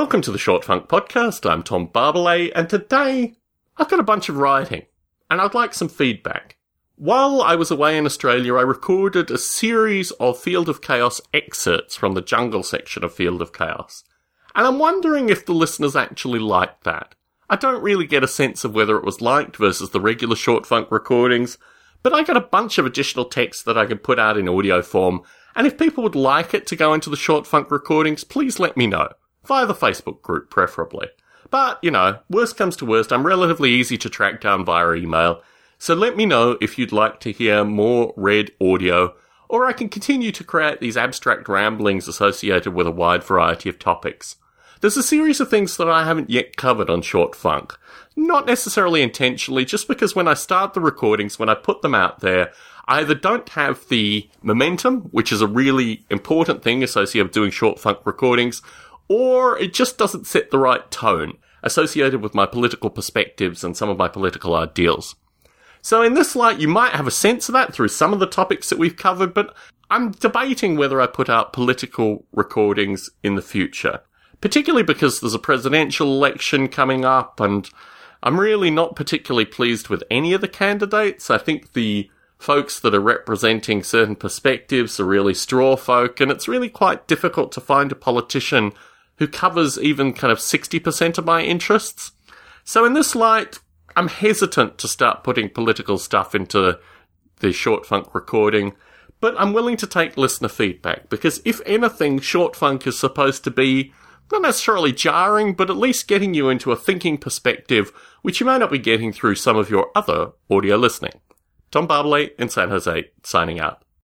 Welcome to the Short Funk Podcast. I'm Tom Barbalet, and today I've got a bunch of writing, and I'd like some feedback. While I was away in Australia, I recorded a series of Field of Chaos excerpts from the jungle section of Field of Chaos. And I'm wondering if the listeners actually liked that. I don't really get a sense of whether it was liked versus the regular Short Funk recordings, but I got a bunch of additional text that I could put out in audio form, and if people would like it to go into the Short Funk recordings, please let me know. Via the Facebook group, preferably. But, you know, worst comes to worst, I'm relatively easy to track down via email, so let me know if you'd like to hear more read audio, or I can continue to create these abstract ramblings associated with a wide variety of topics. There's a series of things that I haven't yet covered on Short Funk. Not necessarily intentionally, just because when I start the recordings, when I put them out there, I either don't have the momentum, which is a really important thing associated with doing Short Funk recordings, or it just doesn't set the right tone associated with my political perspectives and some of my political ideals. So in this light, you might have a sense of that through some of the topics that we've covered, but I'm debating whether I put out political recordings in the future particularly because there's a presidential election coming up and I'm really not particularly pleased with any of the candidates. I think the folks that are representing certain perspectives are really straw folk and it's really quite difficult to find a politician who covers even kind of 60% of my interests. So in this light, I'm hesitant to start putting political stuff into the short funk recording, but I'm willing to take listener feedback because if anything, short funk is supposed to be not necessarily jarring, but at least getting you into a thinking perspective, which you may not be getting through some of your other audio listening. Tom Barbalet in San Jose, signing out.